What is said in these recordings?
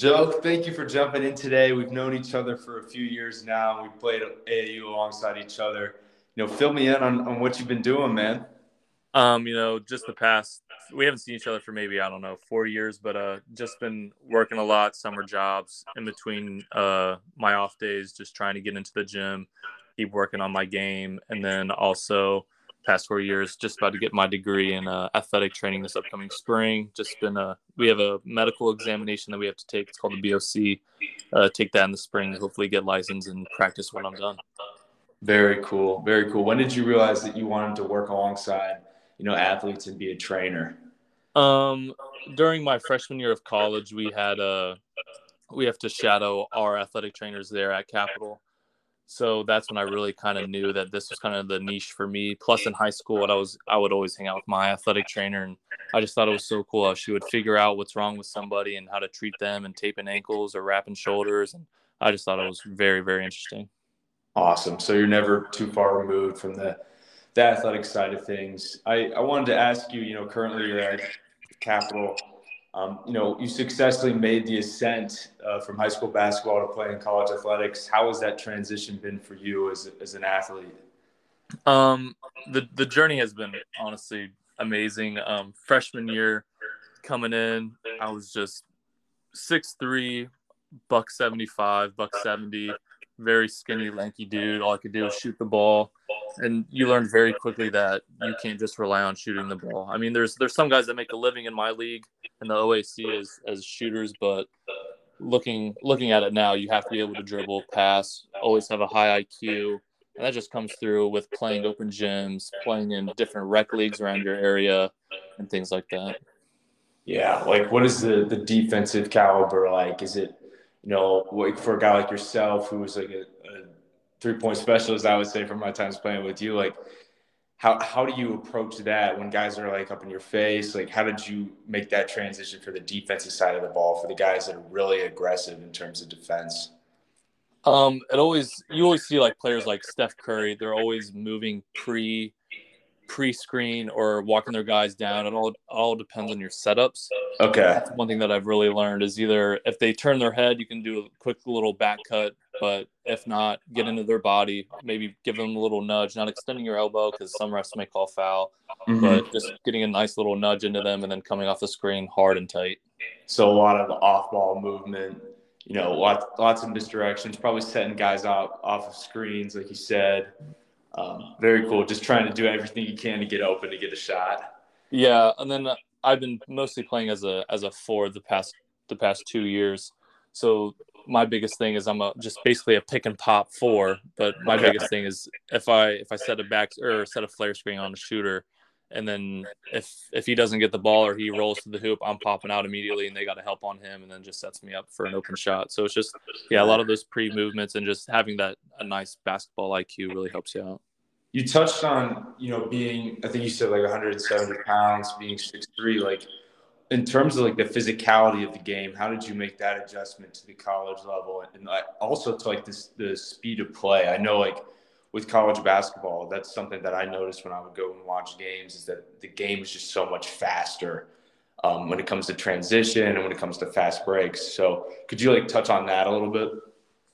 Joe, thank you for jumping in today. We've known each other for a few years now. We played AAU alongside each other. You know, fill me in on, on what you've been doing, man. Um, you know, just the past we haven't seen each other for maybe I don't know four years, but uh, just been working a lot, summer jobs in between uh my off days, just trying to get into the gym, keep working on my game, and then also past four years just about to get my degree in uh, athletic training this upcoming spring. Just been a we have a medical examination that we have to take. It's called the boc uh, take that in the spring hopefully get licensed and practice when i'm done. Very cool. Very cool. When did you realize that you wanted to work alongside you know athletes and be a trainer? Um during my freshman year of college we had a uh, we have to shadow our athletic trainers there at Capital so that's when I really kind of knew that this was kind of the niche for me. Plus, in high school, I was I would always hang out with my athletic trainer, and I just thought it was so cool how she would figure out what's wrong with somebody and how to treat them, and taping ankles or wrapping shoulders, and I just thought it was very very interesting. Awesome. So you're never too far removed from the the athletic side of things. I I wanted to ask you, you know, currently you're at Capital um, you know, you successfully made the ascent uh, from high school basketball to playing college athletics. How has that transition been for you as, as an athlete? Um, the the journey has been honestly amazing. Um, freshman year coming in, I was just six three, buck seventy five, buck seventy, very skinny, lanky dude. All I could do was shoot the ball and you learn very quickly that you can't just rely on shooting the ball. I mean, there's there's some guys that make a living in my league in the OAC as as shooters, but looking looking at it now, you have to be able to dribble, pass, always have a high IQ, and that just comes through with playing open gyms, playing in different rec leagues around your area, and things like that. Yeah, like what is the the defensive caliber like? Is it you know like for a guy like yourself who's like a, a three point specialist, I would say from my times playing with you, like how how do you approach that when guys are like up in your face? Like how did you make that transition for the defensive side of the ball for the guys that are really aggressive in terms of defense? Um, it always you always see like players like Steph Curry, they're always moving pre pre-screen or walking their guys down. It all all depends on your setups. Okay. That's one thing that I've really learned is either if they turn their head, you can do a quick little back cut, but if not, get into their body, maybe give them a little nudge, not extending your elbow because some refs may call foul, mm-hmm. but just getting a nice little nudge into them and then coming off the screen hard and tight. So a lot of off-ball movement, you know, lots lots of misdirections, probably setting guys out off of screens, like you said. Um, very cool. Just trying to do everything you can to get open to get a shot. Yeah, and then I've been mostly playing as a as a four the past the past two years. So my biggest thing is I'm a just basically a pick and pop four. But my okay. biggest thing is if I if I set a back or set a flare screen on a shooter, and then if if he doesn't get the ball or he rolls to the hoop, I'm popping out immediately, and they got to help on him, and then just sets me up for an open shot. So it's just yeah, a lot of those pre movements and just having that a nice basketball IQ really helps you out. You touched on you know being I think you said like 170 pounds, being six three, like in terms of like the physicality of the game, how did you make that adjustment to the college level, and also to like this the speed of play? I know like with college basketball, that's something that I noticed when I would go and watch games is that the game is just so much faster um, when it comes to transition and when it comes to fast breaks. So could you like touch on that a little bit?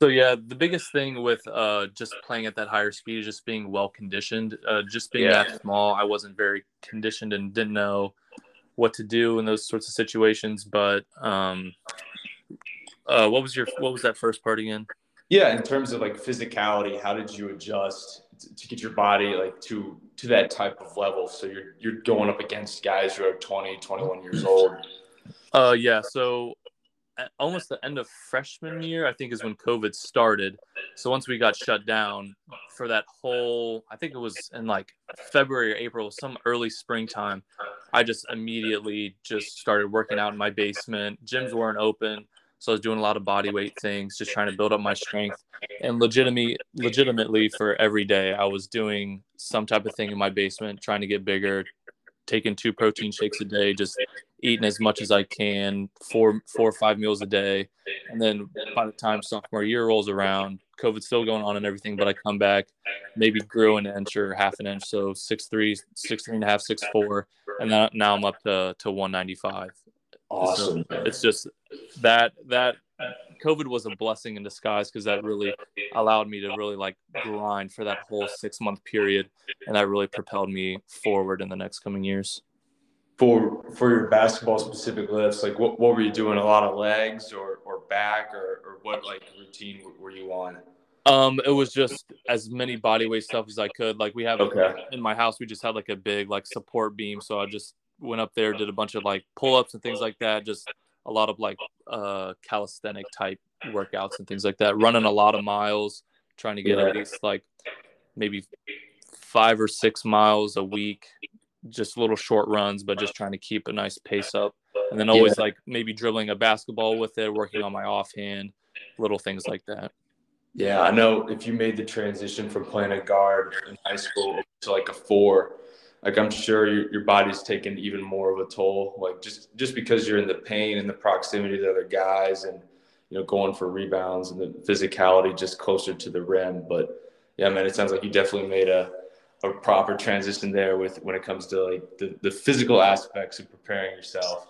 So yeah, the biggest thing with uh, just playing at that higher speed is just being well conditioned. Uh, just being yeah. that small, I wasn't very conditioned and didn't know what to do in those sorts of situations. But um, uh, what was your what was that first part again? Yeah, in terms of like physicality, how did you adjust to get your body like to to that type of level? So you're you're going up against guys who are 20, 21 years old. Uh yeah, so almost the end of freshman year, I think is when COVID started. So once we got shut down for that whole, I think it was in like February or April, some early springtime, I just immediately just started working out in my basement. Gyms weren't open. So I was doing a lot of body weight things, just trying to build up my strength. And legitimately, legitimately for every day, I was doing some type of thing in my basement, trying to get bigger, taking two protein shakes a day, just eating as much as I can, four four or five meals a day. And then by the time sophomore year rolls around, COVID's still going on and everything, but I come back, maybe grew an inch or half an inch, so six three, six three and a half, six four, and then now I'm up to to one ninety five Awesome. So it's just that that COVID was a blessing in disguise because that really allowed me to really like grind for that whole six month period, and that really propelled me forward in the next coming years. For for your basketball specific lifts, like what, what were you doing? A lot of legs or or back or or what like routine were you on? Um, it was just as many body weight stuff as I could. Like we have Okay. in my house, we just had like a big like support beam, so I just went up there, did a bunch of like pull ups and things like that. Just a lot of like uh calisthenic type workouts and things like that. Running a lot of miles, trying to get Yeah. at least like maybe five or six miles a week. Just little short runs, but just trying to keep a nice pace up. And then always like maybe dribbling a basketball with it, working on my offhand, little things like that. Yeah, I know if you made the transition from playing a guard in high school to like a four, like I'm sure your, your body's taken even more of a toll. Like just just because you're in the pain and the proximity to other guys and you know going for rebounds and the physicality just closer to the rim. But yeah, man, it sounds like you definitely made a a proper transition there with when it comes to like the, the physical aspects of preparing yourself.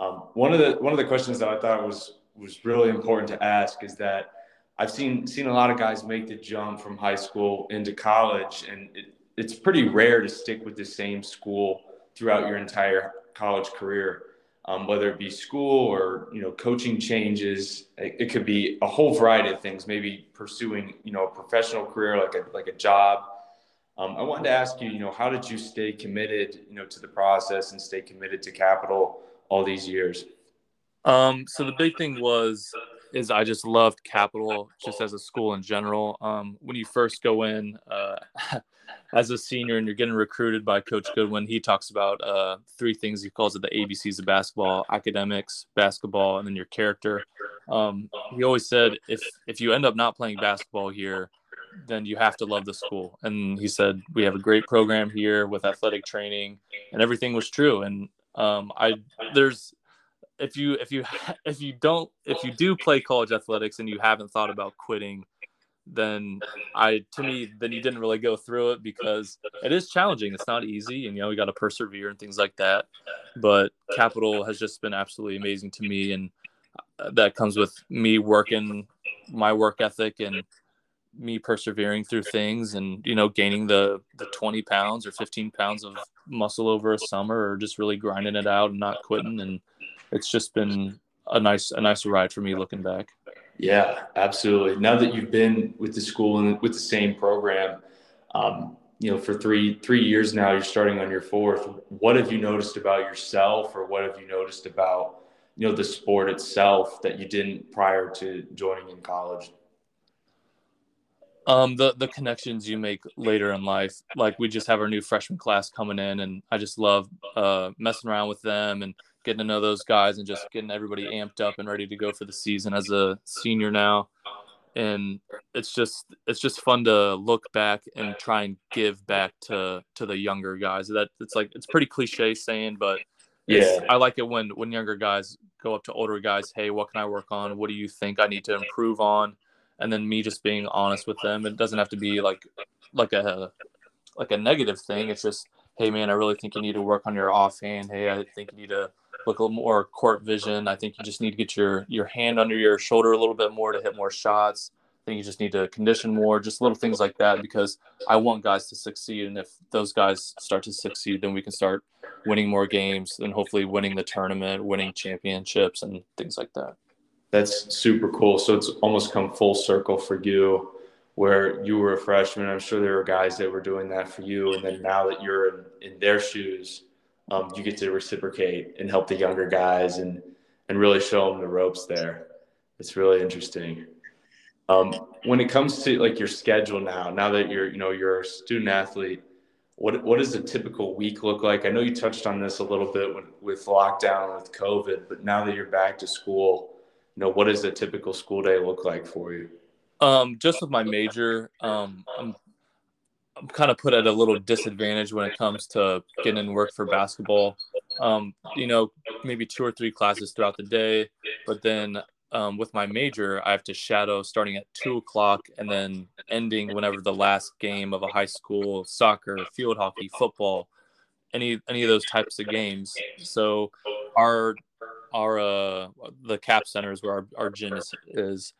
Um, one of the one of the questions that I thought was was really important to ask is that I've seen seen a lot of guys make the jump from high school into college, and it, it's pretty rare to stick with the same school throughout your entire college career. Um, whether it be school or you know coaching changes, it, it could be a whole variety of things. Maybe pursuing you know a professional career like a like a job. Um, I wanted to ask you, you know, how did you stay committed, you know, to the process and stay committed to Capital all these years? Um, so the big thing was is I just loved Capital just as a school in general. Um, when you first go in uh, as a senior and you're getting recruited by Coach Goodwin, he talks about uh, three things. He calls it the ABCs of basketball: academics, basketball, and then your character. Um, he always said if if you end up not playing basketball here, then you have to love the school. And he said we have a great program here with athletic training, and everything was true. And um, I there's if you if you if you don't if you do play college athletics and you haven't thought about quitting then i to me then you didn't really go through it because it is challenging. It's not easy and you know you got to persevere and things like that. But capital has just been absolutely amazing to me and uh, that comes with me working my work ethic and me persevering through things and you know gaining the the 20 pounds or 15 pounds of muscle over a summer or just really grinding it out and not quitting and it's just been a nice a nice ride for me looking back. Yeah, absolutely. Now that you've been with the school and with the same program, um, you know, for three three years now, you're starting on your fourth. What have you noticed about yourself, or what have you noticed about you know the sport itself that you didn't prior to joining in college? Um, the the connections you make later in life, like we just have our new freshman class coming in, and I just love uh, messing around with them and getting to know those guys and just getting everybody amped up and ready to go for the season as a senior now. And it's just it's just fun to look back and try and give back to to the younger guys. That it's like it's pretty cliche saying, but Yeah. I like it when when younger guys go up to older guys, hey, what can I work on? What do you think I need to improve on? And then me just being honest with them. It doesn't have to be like like a like a negative thing. It's just, hey man, I really think you need to work on your offhand. Hey, I think you need to look a little more court vision. I think you just need to get your your hand under your shoulder a little bit more to hit more shots. I think you just need to condition more, just little things like that because I want guys to succeed. And if those guys start to succeed, then we can start winning more games and hopefully winning the tournament, winning championships and things like that. That's super cool. So it's almost come full circle for you, where you were a freshman. I'm sure there were guys that were doing that for you, and then now that you're in, in their shoes, um, you get to reciprocate and help the younger guys and and really show them the ropes there. It's really interesting. Um, when it comes to like your schedule now, now that you're you know you're a student athlete, what what does a typical week look like? I know you touched on this a little bit with, with lockdown with COVID, but now that you're back to school, you know what does a typical school day look like for you? Um, just with my major, um, I'm I'm kind of put at a little disadvantage when it comes to getting in work for basketball. Um, you know, maybe two or three classes throughout the day, but then um, with my major, I have to shadow starting at two o'clock and then ending whenever the last game of a high school soccer, field hockey, football, any any of those types of games. So our our uh the cap center is where our, our gym is, is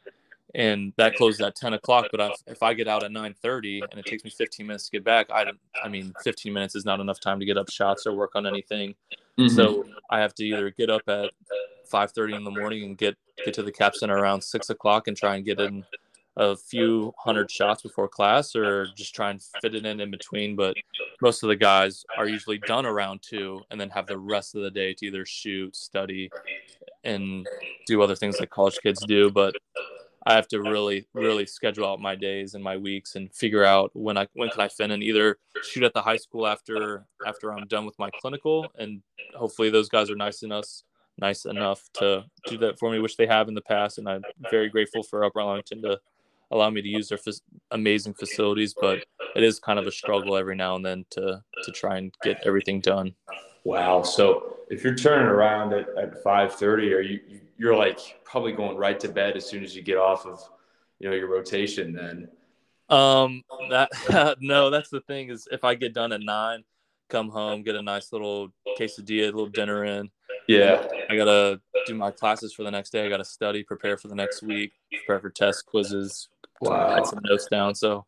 and that closes at 10 o'clock but if, if i get out at 9.30 and it takes me 15 minutes to get back i don't i mean 15 minutes is not enough time to get up shots or work on anything. Mm-hmm. so i have to either get up at 5.30 in the morning and get get to the cap center around 6 o'clock and try and get in a few hundred shots before class or just try and fit it in in between. But most of the guys are usually done around two and then have the rest of the day to either shoot study and do other things like college kids do. But i have to really really schedule out my days and my weeks and figure out when i when can i fit in either shoot at the high school after after i'm done with my clinical and hopefully those guys are nice enough nice enough to do that for me which they have in the past and i'm very grateful for upper arlington to allow me to use their amazing facilities, but it is kind of a struggle every now and then to to try and get everything done. Wow. So if you're turning around at, at 5:30, are you you're like probably going right to bed as soon as you get off of you know your rotation then? Um that no, that's the thing is if I get done at nine, come home, get a nice little quesadilla, a little dinner in. Yeah. I gotta do my classes for the next day. I gotta study, prepare for the next week, prepare for tests, quizzes, wow. write some notes down. So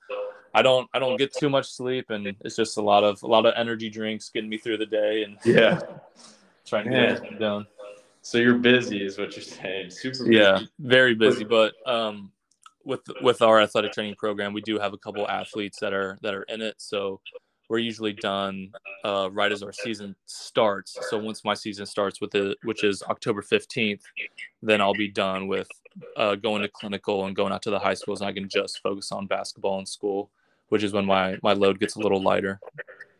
I don't I don't get too much sleep, and it's just a lot of a lot of energy drinks getting me through the day, and yeah, trying to get it done. So you're busy, is what you're saying. Super. Busy. Yeah, very busy. But um, with with our athletic training program, we do have a couple athletes that are that are in it. So we're usually done uh, right as our season starts. So once my season starts with it, which is October 15th, then I'll be done with uh, going to clinical and going out to the high schools, and I can just focus on basketball in school, which is when my my load gets a little lighter.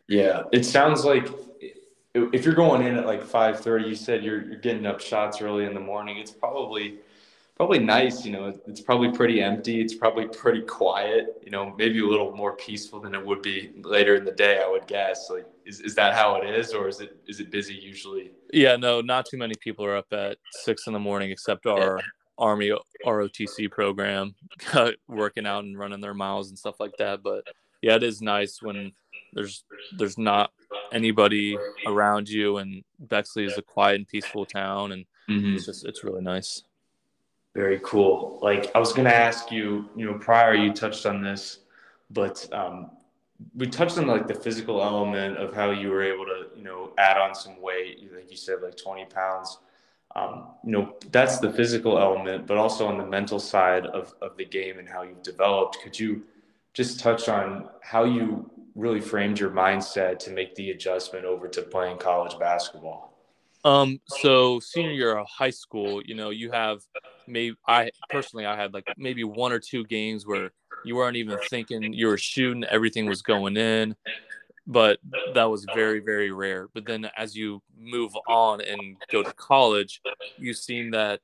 Yeah, it sounds like if you're going in at like 5:30, you said you're you're getting up shots early in the morning. It's probably probably nice. You know, it's probably pretty empty. It's probably pretty quiet. You know, maybe a little more peaceful than it would be later in the day. I would guess. Like, is, is that how it is, or is it is it busy usually? Yeah, no, not too many people are up at six in the morning, except our. Army ROTC program, working out and running their miles and stuff like that. But yeah, it is nice when there's there's not anybody around you, and Bexley is a quiet and peaceful town, and mm-hmm. it's just it's really nice. Very cool. Like I was going to ask you, you know, prior you touched on this, but um, we touched on like the physical element of how you were able to, you know, add on some weight. Like you said, like 20 pounds. Um, you know, that's the physical element, but also on the mental side of, of the game and how you've developed. Could you just touch on how you really framed your mindset to make the adjustment over to playing college basketball? Um, so senior year of high school, you know, you have maybe I personally I had like maybe one or two games where you weren't even thinking you were shooting, everything was going in, but that was very, very rare. But then as you move on and go to college, you've seen that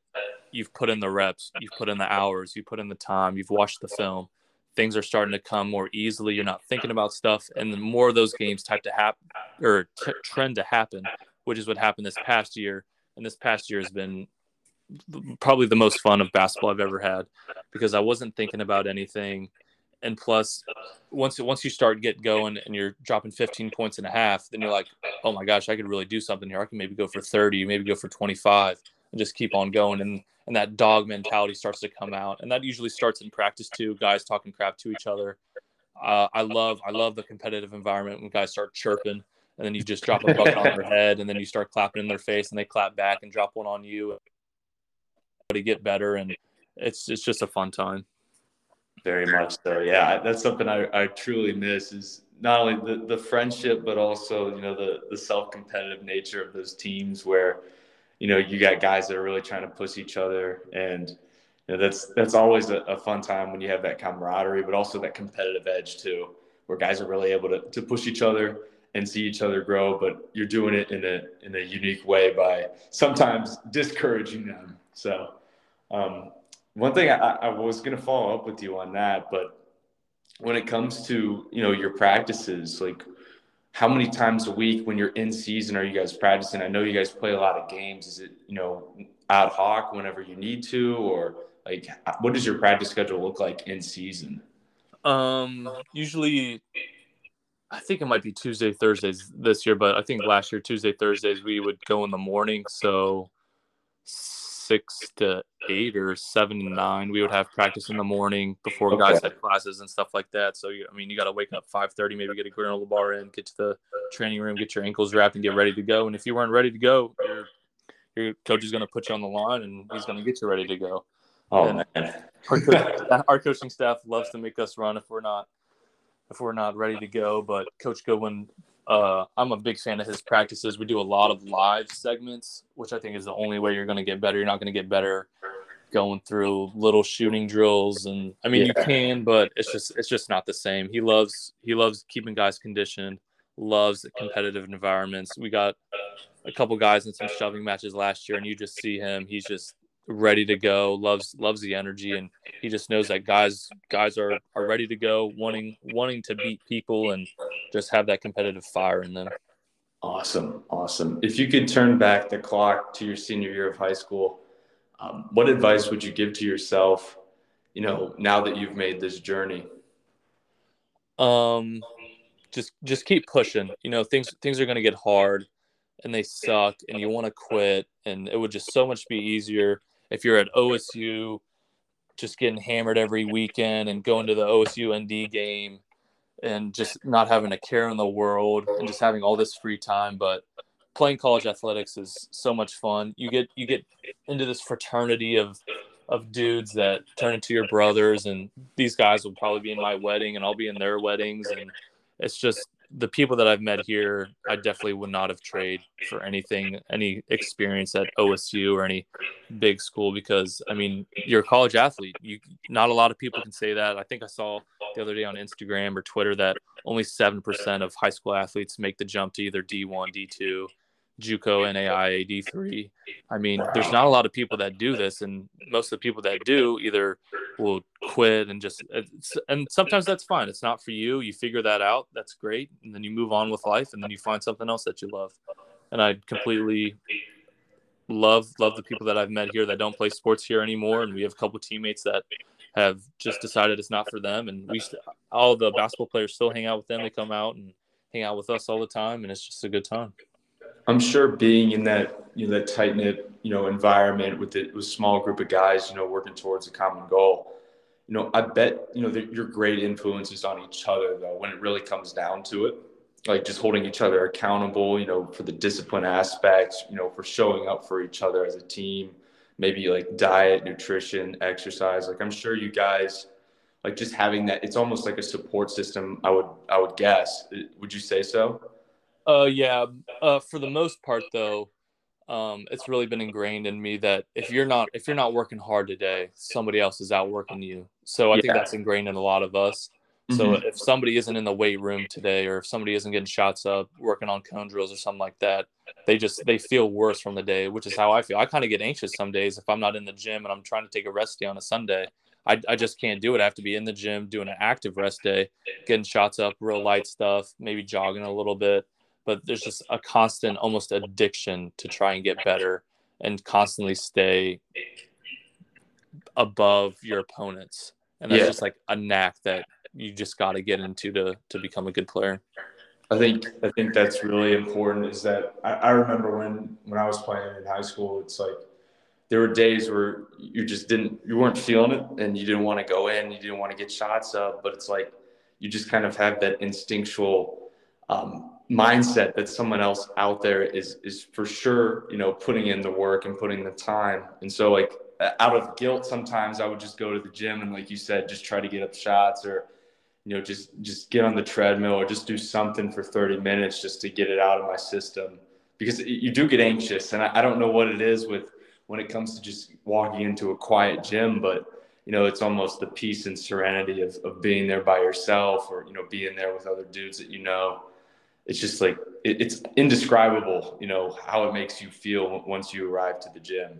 you've put in the reps, you've put in the hours, you put in the time, you've watched the film. Things are starting to come more easily. You're not thinking about stuff, and the more of those games type to happen or t- trend to happen, which is what happened this past year. And this past year has been probably the most fun of basketball I've ever had because I wasn't thinking about anything. And plus, once once you start get going and you're dropping 15 points and a half, then you're like, oh my gosh, I could really do something here. I can maybe go for 30, maybe go for 25, and just keep on going. And and that dog mentality starts to come out, and that usually starts in practice too. Guys talking crap to each other. Uh, I love I love the competitive environment when guys start chirping and then you just drop a bucket on their head, and then you start clapping in their face, and they clap back and drop one on you. but To get better, and it's it's just a fun time. Very much so. Yeah, that's something I, I truly miss is not only the, the friendship, but also you know the the self competitive nature of those teams where you know you got guys that are really trying to push each other and you know, that's that's always a, a, fun time when you have that camaraderie, but also that competitive edge too, where guys are really able to, to push each other and see each other grow, but you're doing it in a in a unique way by sometimes discouraging them. So, um, one thing I, I was going to follow up with you on that, but when it comes to you know your practices, like how many times a week when you're in season are you guys practicing? I know you guys play a lot of games. Is it you know ad hoc whenever you need to, or like what does your practice schedule look like in season? Um, usually I think it might be Tuesday, Thursdays this year, but I think last year Tuesday, Thursdays we would go in the morning. So six to eight or seven to nine. We would have practice in the morning before okay. guys had classes and stuff like that. So I mean, you got to wake up five thirty, maybe get a granola bar in, get to the training room, get your ankles wrapped, and get ready to go. And if you weren't ready to go, your your coach is going to put you on the line and he's going to get you ready to go. Oh and man, our, coach, our coaching staff loves to make us run if we're not if we're not ready to go. But Coach Goodwin uh, I'm a big fan of his practices. We do a lot of live segments, which I think is the only way you're going to get better. You're not going to get better going through little shooting drills, and I mean yeah. you can, but it's just it's just not the same. He loves he loves keeping guys conditioned, loves competitive environments. We got a couple guys in some shoving matches last year, and you just see him. He's just ready to go loves loves the energy and he just knows that guys guys are are ready to go wanting wanting to beat people and just have that competitive fire in them. Awesome. Awesome. If you could turn back the clock to your senior year of high school um, what advice would you give to yourself you know now that you've made this journey? Um just just keep pushing. You know things things are going to get hard and they suck and you want to quit and it would just so much be easier if you're at OSU, just getting hammered every weekend and going to the OSU ND game and just not having a care in the world and just having all this free time. But playing college athletics is so much fun. You get you get into this fraternity of of dudes that turn into your brothers and these guys will probably be in my wedding and I'll be in their weddings and it's just the people that I've met here, I definitely would not have traded for anything, any experience at OSU or any big school because I mean, you're a college athlete. You not a lot of people can say that. I think I saw the other day on Instagram or Twitter that only seven percent of high school athletes make the jump to either D1, D2, JUCO, and D3. I mean, there's not a lot of people that do this, and most of the people that do either will quit and just and sometimes that's fine. It's not for you. You figure that out. That's great, and then you move on with life, and then you find something else that you love. And I completely love love the people that I've met here that don't play sports here anymore, and we have a couple teammates that have just decided it's not for them, and we all the basketball players still hang out with them. They come out and hang out with us all the time, and it's just a good time. I'm sure being in that you know that tight knit you know environment with it with a small group of guys you know working towards a common goal. You know, I bet you know that you're great influences on each other though when it really comes down to it. Like just holding each other accountable, you know, for the discipline aspects, you know, for showing up for each other as a team. Maybe like diet, nutrition, exercise. Like I'm sure you guys like just having that. It's almost like a support system. I would I would guess. Would you say so? Uh, yeah. Uh, for the most part, though, um, it's really been ingrained in me that if you're not if you're not working hard today, somebody else is out working you. So I yeah. think that's ingrained in a lot of us. So mm-hmm. if somebody isn't in the weight room today, or if somebody isn't getting shots up, working on cone drills or something like that, they just they feel worse from the day, which is how I feel. I kind of get anxious some days if I'm not in the gym and I'm trying to take a rest day on a Sunday. I, I just can't do it. I have to be in the gym doing an active rest day, getting shots up, real light stuff, maybe jogging a little bit but there's just a constant almost addiction to try and get better and constantly stay above your opponents and that's yeah. just like a knack that you just got to get into to to become a good player i think i think that's really important is that I, I remember when when i was playing in high school it's like there were days where you just didn't you weren't feeling it and you didn't want to go in you didn't want to get shots up but it's like you just kind of have that instinctual um, mindset that someone else out there is is for sure you know putting in the work and putting the time. And so like out of guilt sometimes i would just go to the gym and like you said just try to get up shots or you know just just get on the treadmill or just do something for 30 minutes just to get it out of my system. Because you do get anxious and I, I don't know what it is with when it comes to just walking into a quiet gym but you know it's almost the peace and serenity of, of being there by yourself or you know being there with other dudes that you know it's just like it, it's indescribable, you know, how it makes you feel once you arrive to the gym.